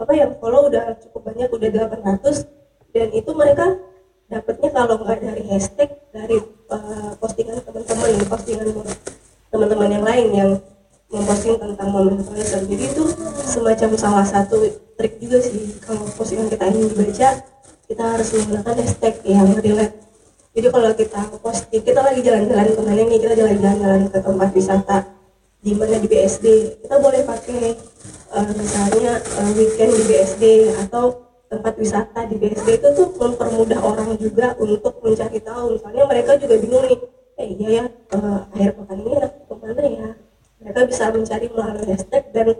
apa yang follow udah cukup banyak udah 800 dan itu mereka dapatnya kalau nggak dari hashtag dari uh, postingan teman-teman postingan teman-teman yang lain yang memposting tentang mom influencer. Jadi itu semacam salah satu trik juga sih kalau postingan kita ingin dibaca kita harus menggunakan hashtag yang relate. Jadi kalau kita posting kita lagi jalan-jalan ke mana nih kita jalan-jalan ke tempat wisata di mana di BSD kita boleh pakai uh, misalnya uh, weekend di BSD atau tempat wisata di BSD itu tuh mempermudah orang juga untuk mencari tahu. Misalnya mereka juga bingung nih eh iya ya uh, akhir pekan ini enak ke mana ya? Mereka bisa mencari melalui hashtag dan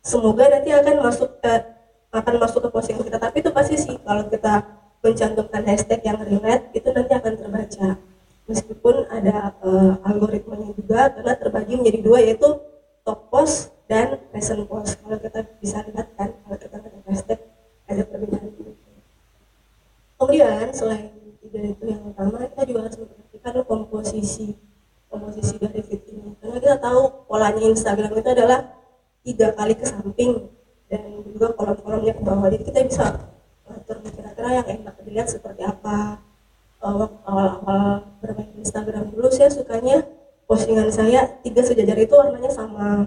semoga nanti akan masuk ke akan masuk ke postingan kita. Tapi itu pasti sih kalau kita mencantumkan hashtag yang relate itu nanti akan terbaca. Meskipun ada uh, algoritmanya juga karena terbagi menjadi dua yaitu top post dan recent post. Kalau kita bisa lihat kan kalau kita ketik hashtag ada perbedaan kemudian selain tiga itu yang utama kita juga harus memperhatikan komposisi komposisi dari feed ini. Karena kita tahu polanya Instagram itu adalah tiga kali ke samping dan juga kolom-kolomnya ke bawah jadi kita bisa ngatur nih, kira-kira yang enak dilihat seperti apa. Eh, awal-awal bermain Instagram dulu saya sukanya postingan saya tiga sejajar itu warnanya sama.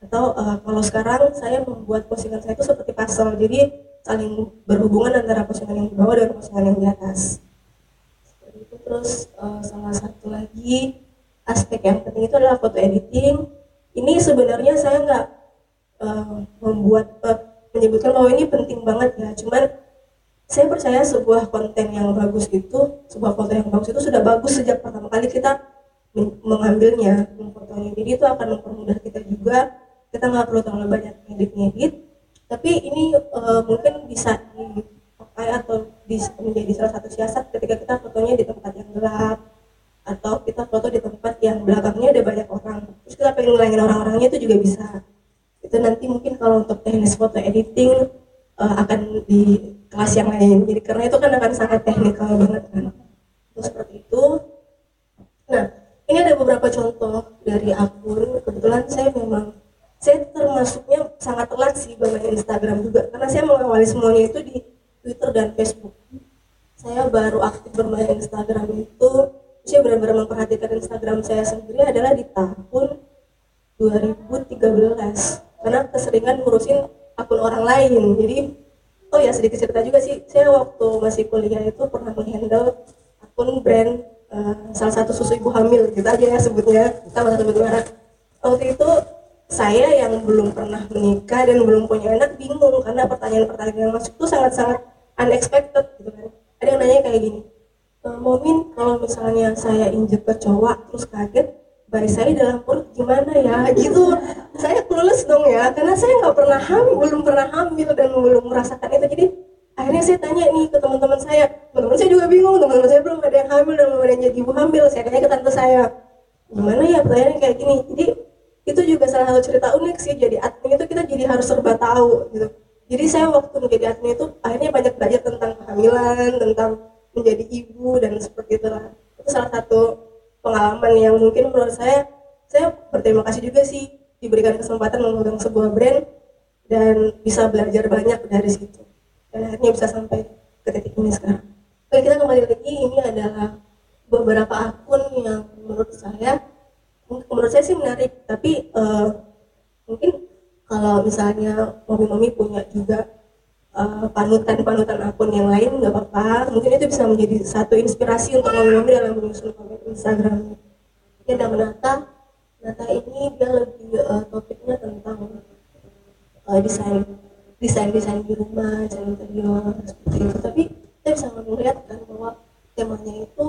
Atau eh, kalau sekarang saya membuat postingan saya itu seperti puzzle jadi saling berhubungan antara postingan yang di bawah dan postingan yang di atas. Seperti itu. Terus eh, salah satu lagi aspek yang penting itu adalah foto editing. Ini sebenarnya saya nggak eh, membuat eh, menyebutkan bahwa ini penting banget ya. Cuman saya percaya sebuah konten yang bagus itu sebuah foto yang bagus itu sudah bagus sejak pertama kali kita men- mengambilnya memfotonya jadi itu akan mempermudah kita juga. Kita nggak perlu terlalu banyak ngedit-ngedit. Tapi ini eh, mungkin bisa dipakai atau bisa menjadi salah satu siasat ketika kita fotonya di tempat yang gelap atau kita foto di tempat yang belakangnya ada banyak orang. Terus kita pengen ngilangin orang-orangnya itu juga bisa itu nanti mungkin kalau untuk teknis foto editing eh, akan di kelas yang lain. Jadi karena itu kan akan sangat teknikal banget kan. Terus seperti itu. Nah ini ada beberapa contoh dari akun. Kebetulan saya memang saya termasuknya sangat telat sih bermain Instagram juga. Karena saya mengawali semuanya itu di Twitter dan Facebook. Saya baru aktif bermain Instagram itu. Saya benar-benar memperhatikan Instagram saya sendiri adalah di tahun 2013 karena keseringan ngurusin akun orang lain. Jadi oh ya sedikit cerita juga sih. Saya waktu masih kuliah itu pernah menghandle akun brand eh, salah satu susu ibu hamil. Gitu aja ya sebutnya. Kita usah sebut merek waktu itu saya yang belum pernah menikah dan belum punya anak bingung. Karena pertanyaan-pertanyaan yang masuk tuh sangat-sangat unexpected gitu kan. Ada yang nanya kayak gini e, Momin kalau misalnya saya injek cowok terus kaget saya dalam perut gimana ya? Gitu. Saya clueless dong ya karena saya nggak pernah hamil belum pernah hamil dan belum merasakan itu. Jadi akhirnya saya tanya nih ke teman-teman saya. Teman-teman saya juga bingung teman-teman saya belum ada yang hamil dan belum ada yang jadi ibu hamil. Saya tanya ke tante saya gimana ya pertanyaannya kayak gini? Jadi itu juga salah satu cerita unik sih. Jadi admin itu kita jadi harus serba tahu gitu. Jadi saya waktu menjadi admin itu akhirnya banyak belajar tentang kehamilan tentang menjadi ibu dan seperti itulah. Itu salah satu pengalaman yang mungkin menurut saya saya berterima kasih juga sih diberikan kesempatan memegang sebuah brand dan bisa belajar banyak dari situ. Dan akhirnya bisa sampai ke titik ini sekarang. Oke kita kembali lagi. Ini adalah beberapa akun yang menurut saya menurut saya sih menarik. Tapi eh, mungkin kalau misalnya mami-mami punya juga eh, panutan-panutan akun yang lain nggak apa-apa. Mungkin itu bisa menjadi satu inspirasi untuk mami-mami dalam menyusun konten Instagram. Ini ada menata Nata ini dia lebih eh, topiknya tentang eh, desain desain desain di rumah desain interior seperti itu. Tapi saya bisa melihat kan bahwa temanya itu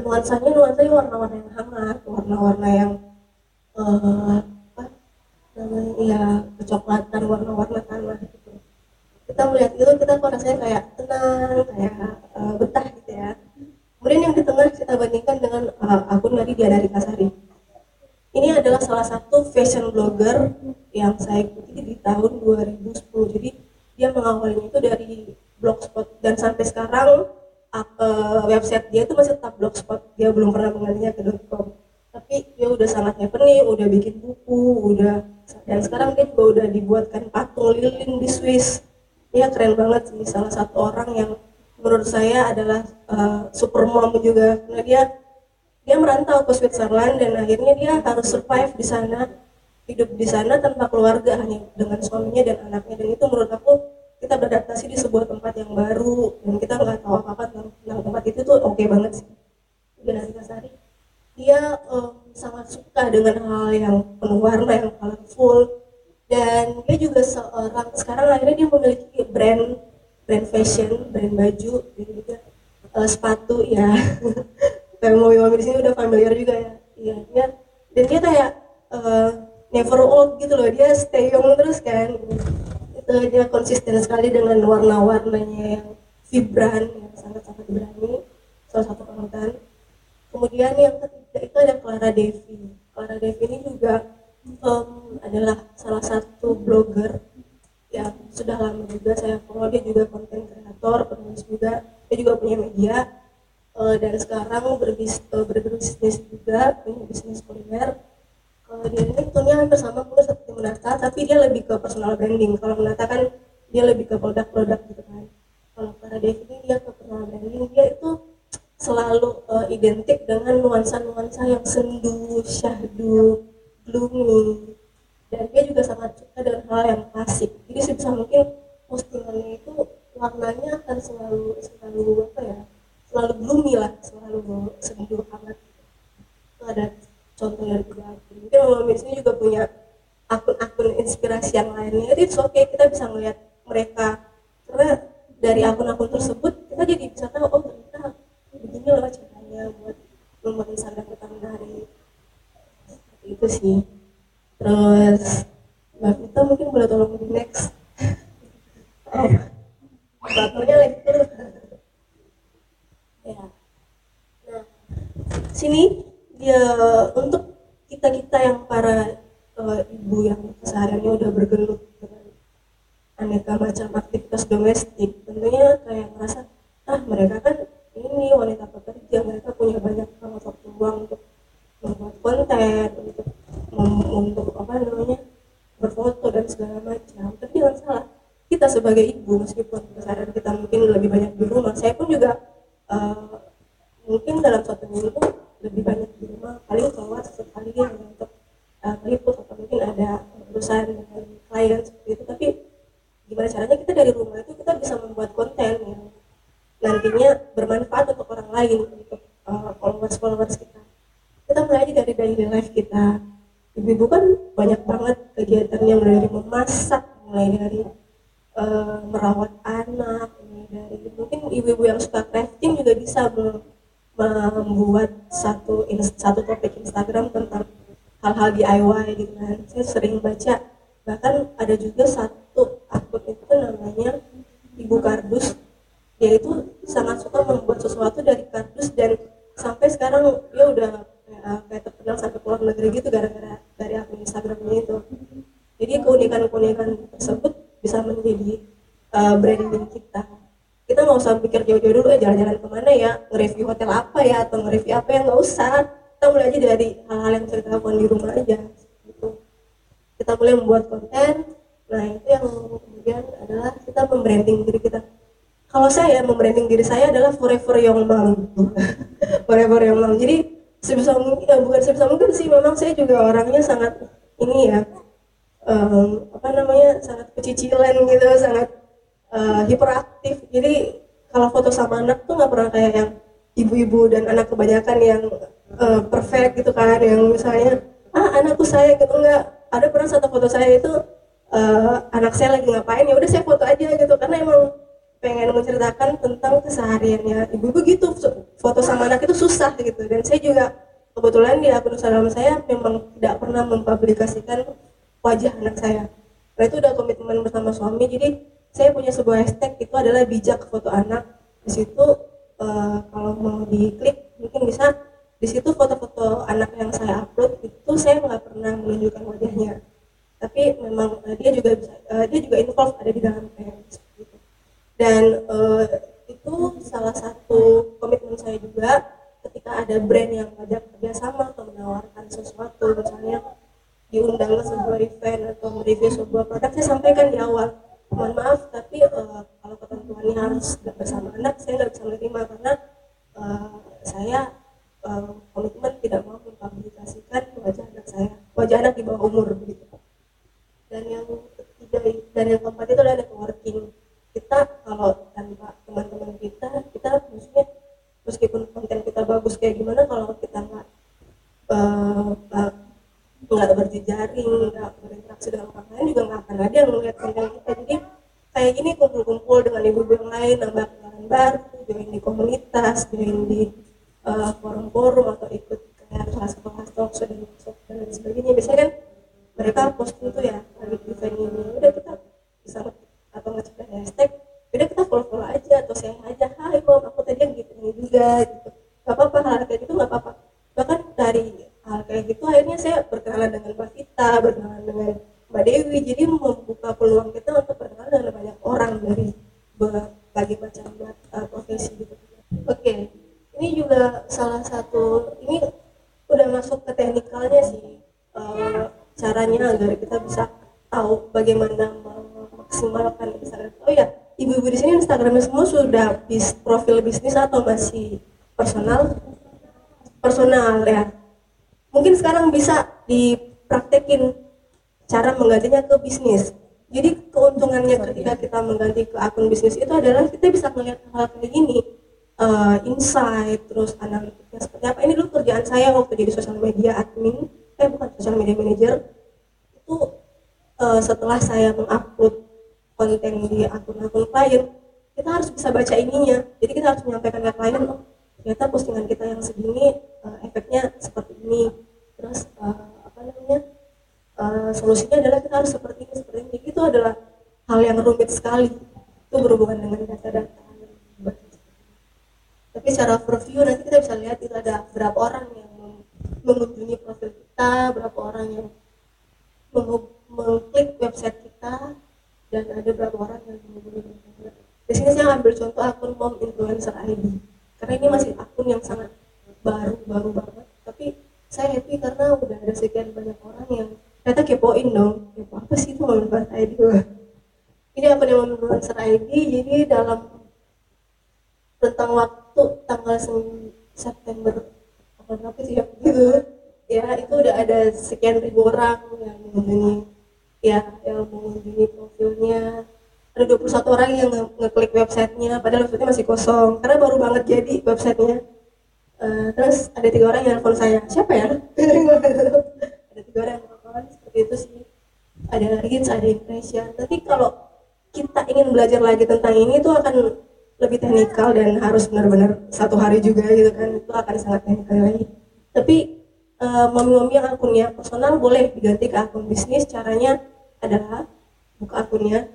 nuansanya nuansanya warna-warna yang hangat warna-warna yang eh, apa namanya ya kecoklatan warna-warna tanah kita melihat itu kita kok rasanya kayak tenang kayak eh, betah gitu ya. Kemudian yang di tengah kita bandingkan dengan eh, akun dari dia dari Kasari ini. Adalah salah satu fashion blogger yang saya ikuti di tahun 2010 jadi dia mengawalnya itu dari blogspot. Dan sampai sekarang eh, website dia itu masih tetap blogspot. Dia belum pernah menggantinya ke .com tapi dia udah sangat happening udah bikin buku udah dan sekarang dia juga udah dibuatkan patung lilin di Swiss dia keren banget sih. Salah satu orang yang menurut saya adalah eh, super mom juga. Karena dia dia merantau ke Switzerland dan akhirnya dia harus survive di sana hidup di sana tanpa keluarga hanya dengan suaminya dan anaknya. Dan itu menurut aku kita beradaptasi di sebuah tempat yang baru dan kita nggak tahu apa apa tentang, tempat itu tuh oke banget sih. Generasi Kasari dia em, sangat suka dengan hal yang penuh warna yang colorful dan dia juga seorang sekarang akhirnya dia memiliki brand brand fashion brand baju dan juga eh, sepatu ya. <laughs> Kayak mobil-mobil di sini udah familiar juga ya. Iya dia dan dia kayak eh, never old gitu loh. Dia stay young terus kan. Itu dia konsisten sekali dengan warna-warnanya yang vibran yang sangat-sangat berani. Salah satu panutan kemudian yang ketiga itu ada Clara Devi. Clara Devi ini juga em, adalah salah satu blogger yang sudah lama juga saya follow. Dia juga konten kreator penulis juga. Dia juga punya media. Eh, dan sekarang berbis, eh, berbisnis juga punya bisnis kuliner. Kalau dia ini tone-nya hampir sama pun seperti Menata tapi dia lebih ke personal branding. Kalau Menata kan dia lebih ke produk-produk gitu kan. Kalau para Dev ini dia ke personal branding. Dia itu selalu eh, identik dengan nuansa-nuansa yang sendu, syahdu, gloomy dan dia juga sangat suka dengan hal yang klasik. Jadi sebisa mungkin postingannya itu warnanya akan selalu selalu apa ya selalu gloomy lah selalu sendu amat. Itu ada contoh dari akun mungkin Miss ini juga punya akun-akun inspirasi yang lainnya. Jadi oke okay, kita bisa melihat mereka. Karena dari akun-akun tersebut kita jadi bisa tahu oh ternyata begini loh caranya buat membuat Instagram kita menarik Seperti sih. Terus Mbak Vita mungkin boleh tolong di next oh baterainya lagi terus ya nah sini dia untuk kita kita yang para eh, ibu yang kesehariannya udah bergelut dengan aneka macam aktivitas domestik tentunya kayak ngerasa ah mereka kan ini wanita pekerja mereka punya banyak banget waktu luang untuk membuat konten untuk mem- untuk apa namanya berfoto dan segala macam tapi jangan salah kita sebagai ibu meskipun keseharian kita mungkin lebih banyak di rumah saya pun juga eh, mungkin dalam satu minggu lebih banyak di rumah paling keluar sekali hanya untuk uh, meliput atau mungkin ada urusan dengan klien seperti itu tapi gimana caranya kita dari rumah itu kita bisa membuat konten yang nantinya bermanfaat untuk orang lain untuk uh, followers followers kita kita mulai aja dari daily life kita ibu-ibu kan banyak banget kegiatannya mulai dari memasak mulai dari uh, merawat anak mulai dari mungkin ibu-ibu yang suka crafting juga bisa mem- membuat satu ins- satu topik Instagram tentang hal-hal DIY gitu kan saya sering baca. Bahkan ada juga satu akun itu namanya Ibu Kardus. Dia itu sangat suka membuat sesuatu dari kardus dan sampai sekarang dia udah kayak, kayak terkenal sampai keluar negeri gitu gara-gara dari akun Instagramnya itu. Jadi keunikan-keunikan tersebut bisa menjadi uh, branding kita. Kita nggak usah pikir jauh-jauh dulu eh jalan-jalan ke mana ya? Nge-review hotel apa ya? Atau nge-review apa yang nggak usah. Kita mulai aja dari hal-hal yang bisa kita lakukan di rumah aja kita mulai membuat konten. Nah itu yang kemudian adalah kita membranding diri kita. Kalau saya membranding diri saya adalah forever young mom. <laughs> Forever young mom. Jadi sebisa mungkin ya bukan sebisa mungkin sih memang saya juga orangnya sangat ini ya em, apa namanya sangat pecicilan gitu sangat eh, hiperaktif. Jadi kalau foto sama anak tuh nggak pernah kayak yang ibu-ibu dan anak kebanyakan yang eh, perfect gitu kan yang misalnya ah anakku saya gitu enggak ada pernah satu foto saya itu eh, anak saya lagi ngapain ya udah saya foto aja gitu. Karena emang pengen menceritakan tentang kesehariannya. Ibu-ibu gitu foto sama anak itu susah gitu. Dan saya juga kebetulan di akun Instagram saya memang tidak pernah mempublikasikan wajah anak saya. Nah itu udah komitmen bersama suami. Jadi saya punya sebuah hashtag itu adalah bijak foto anak. Di situ eh, kalau mau diklik mungkin bisa di situ foto-foto anak yang saya upload itu saya nggak pernah menunjukkan wajahnya. Tapi memang eh, dia juga bisa eh, dia juga involve ada di dalam kayak seperti itu. Dan eh, itu salah satu komitmen saya juga ketika ada brand yang ngajak kerjasama atau menawarkan sesuatu misalnya diundang ke sebuah event atau mereview sebuah produk saya sampaikan di awal mohon maaf tapi eh, kalau ketentuannya harus bersama anak saya nggak bisa menerima karena eh, saya eh, komitmen tidak mau mempublikasikan wajah anak saya wajah anak di bawah umur begitu dan yang ketiga dan yang keempat itu adalah networking. Kita kalau tanpa teman-teman kita kita maksudnya meskipun konten kita bagus kayak gimana kalau kita nggak eh, nggak nggak berjejaring nggak berinteraksi dengan orang lain juga nggak akan ada yang melihat konten kita. Jadi kayak gini kumpul-kumpul dengan ibu-ibu yang lain nambah kenalan baru join di komunitas join di eh, forum-forum atau ikut kayak kelas-kelas talk show dan sebagainya. Biasanya kan mereka posting tuh ya lagi event ini udah kita bisa atau ngecek hashtag udah kita follow follow aja atau saya aja hai mom aku tadi yang gitu ini juga gitu. Gak apa-apa hal kayak gitu gak apa-apa. Bahkan dari hal kayak gitu akhirnya saya berkenalan dengan Mbak Vita berkenalan dengan Mbak Dewi. Jadi membuka peluang kita untuk berkenalan dengan banyak orang dari berbagai macam uh, profesi gitu. Oke ini juga salah satu ini udah masuk ke teknikalnya sih Uh, caranya agar kita bisa tahu bagaimana memaksimalkan Instagram oh ya ibu-ibu di sini Instagramnya semua sudah bis profil bisnis atau masih personal? Personal ya. Mungkin sekarang bisa dipraktekin cara menggantinya ke bisnis. Jadi keuntungannya ketika kita mengganti ke akun bisnis itu adalah kita bisa melihat hal kayak gini eh, insight terus analitiknya seperti apa. Ini dulu kerjaan saya waktu jadi sosial media admin eh bukan sosial media manager. Itu eh, setelah saya mengupload konten di akun-akun klien kita harus bisa baca ininya. Jadi kita harus menyampaikan ke klien oh ternyata postingan kita yang segini eh, efeknya seperti ini. Terus eh, apa namanya eh, solusinya adalah kita harus seperti ini seperti ini. Itu adalah hal yang rumit sekali. Itu berhubungan dengan data-data tapi secara overview nanti kita bisa lihat itu ada berapa orang yang mengunjungi profil kita berapa orang yang meng- mengklik website kita dan ada berapa orang yang menghubungi kita. Di sini saya ambil contoh akun Mom Influencer ID karena ini masih akun yang sangat baru baru banget. Tapi saya happy karena udah ada sekian banyak orang yang ternyata kepoin dong. Kepo apa sih itu Mom Influencer ID? Ini akun yang Mom Influencer ID. Jadi dalam tentang waktu tanggal 9 September. Berapa sih ya gitu ya itu udah ada sekian ribu orang yang mengunjungi ya yang mengunjungi profilnya. Ada 21 orang yang nge- ngeklik websitenya padahal websitenya masih kosong. Karena baru banget jadi websitenya. Eh, terus ada tiga orang yang telepon saya siapa ya? <laughs> Ada tiga orang yang telepon seperti itu sih. Ada reach ada impression tapi kalau kita ingin belajar lagi tentang ini itu akan lebih teknikal dan harus benar-benar satu hari juga gitu kan itu akan sangat teknikal lagi. Tapi eh, mami-mami yang akunnya personal boleh diganti ke akun bisnis caranya adalah buka akunnya.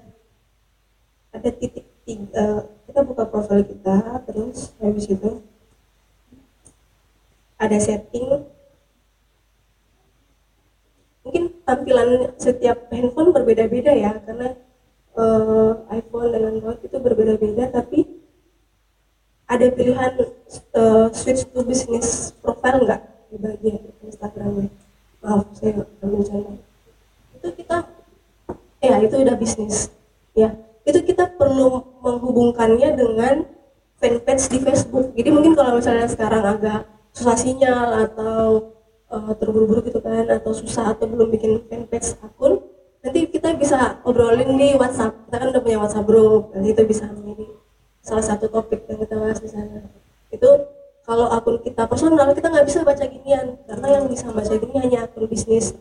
Ada titik tiga, eh, kita buka profil kita terus habis itu ada setting. Mungkin tampilan setiap handphone berbeda-beda ya karena eh, iPhone dan Android itu berbeda-beda tapi ada pilihan eh, switch to business profile nggak di bagian Instagramnya maaf saya ambil contoh itu kita ya itu udah bisnis. Ya itu kita perlu menghubungkannya dengan fanpage di Facebook. Jadi mungkin kalau misalnya sekarang agak susah sinyal atau eh, terburu-buru gitu kan atau susah atau belum bikin fanpage akun nanti kita bisa obrolin di WhatsApp. Kita kan udah punya WhatsApp group nanti itu bisa menjadi salah satu topik yang kita bahas di sana. Itu kalau akun kita personal kita nggak bisa baca ginian. Karena yang bisa baca gini hanya akun bisnis.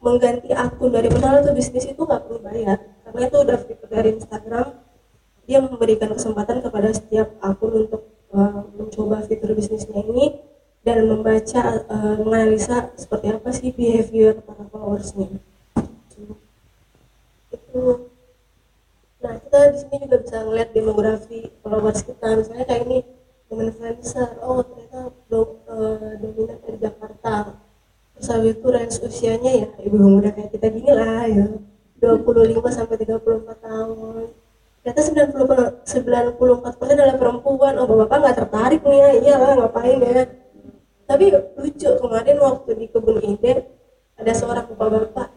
Mengganti akun dari personal ke bisnis itu nggak perlu bayar. Karena itu udah fitur dari Instagram. Dia memberikan kesempatan kepada setiap akun untuk uh, mencoba fitur bisnisnya ini dan membaca uh, menganalisa seperti apa sih behavior para followersnya. Itu nah kita di sini juga bisa ngeliat demografi followers kita misalnya kayak ini dengan influencer oh ternyata do, uh, dominan dari Jakarta. Terus habis itu range usianya ya ibu muda kayak kita gini lah ya. 25 sampai 34 tahun. Ternyata 90 94 persen adalah perempuan. Oh bapak nggak tertarik nih ya iyalah ngapain ya? Tapi lucu kemarin waktu di kebun ide ada seorang bapak-bapak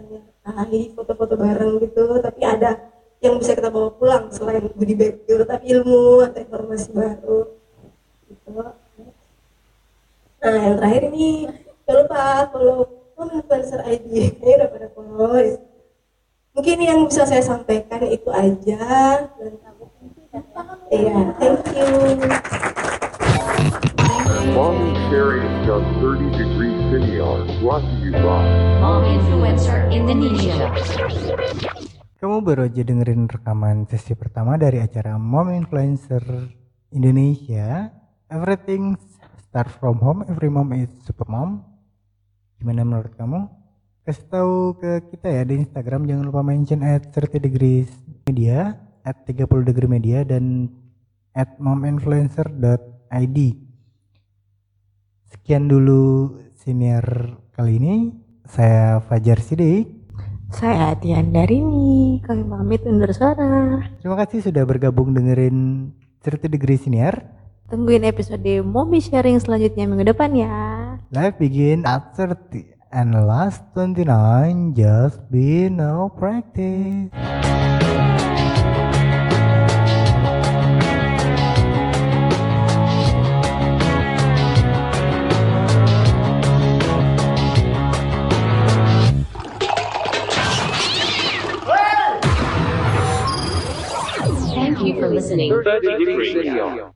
hanya ahli foto-foto bareng gitu. Tapi ada yang bisa kita bawa pulang selain goodie bag gitu tapi ilmu atau informasi baru. Gitu. Nah yang terakhir ini jangan lupa follow home influencer ID ini udah pada follow mungkin yang bisa saya sampaikan itu aja. Dan iya thank you Mommy sharing done 30 degree senior. Brought to you by. Mom Influencer Indonesia. Kamu baru aja dengerin rekaman sesi pertama dari acara Mom Influencer Indonesia. Everything start from home, every mom is super mom. Gimana menurut kamu? Kasih tahu ke kita ya di Instagram jangan lupa mention at 30 degrees media, at 30 degree media dan at mominfluencer.id. Sekian dulu senior kali ini. Saya Fajar Sidik. Saya Tian Darini, kami pamit undur suara. Terima kasih sudah bergabung dengerin 30 Degree Senior. Tungguin episode Mommy Sharing selanjutnya minggu depan ya. Live begin at 30 and last 29 just be no practice. Listening. 30 degree senior.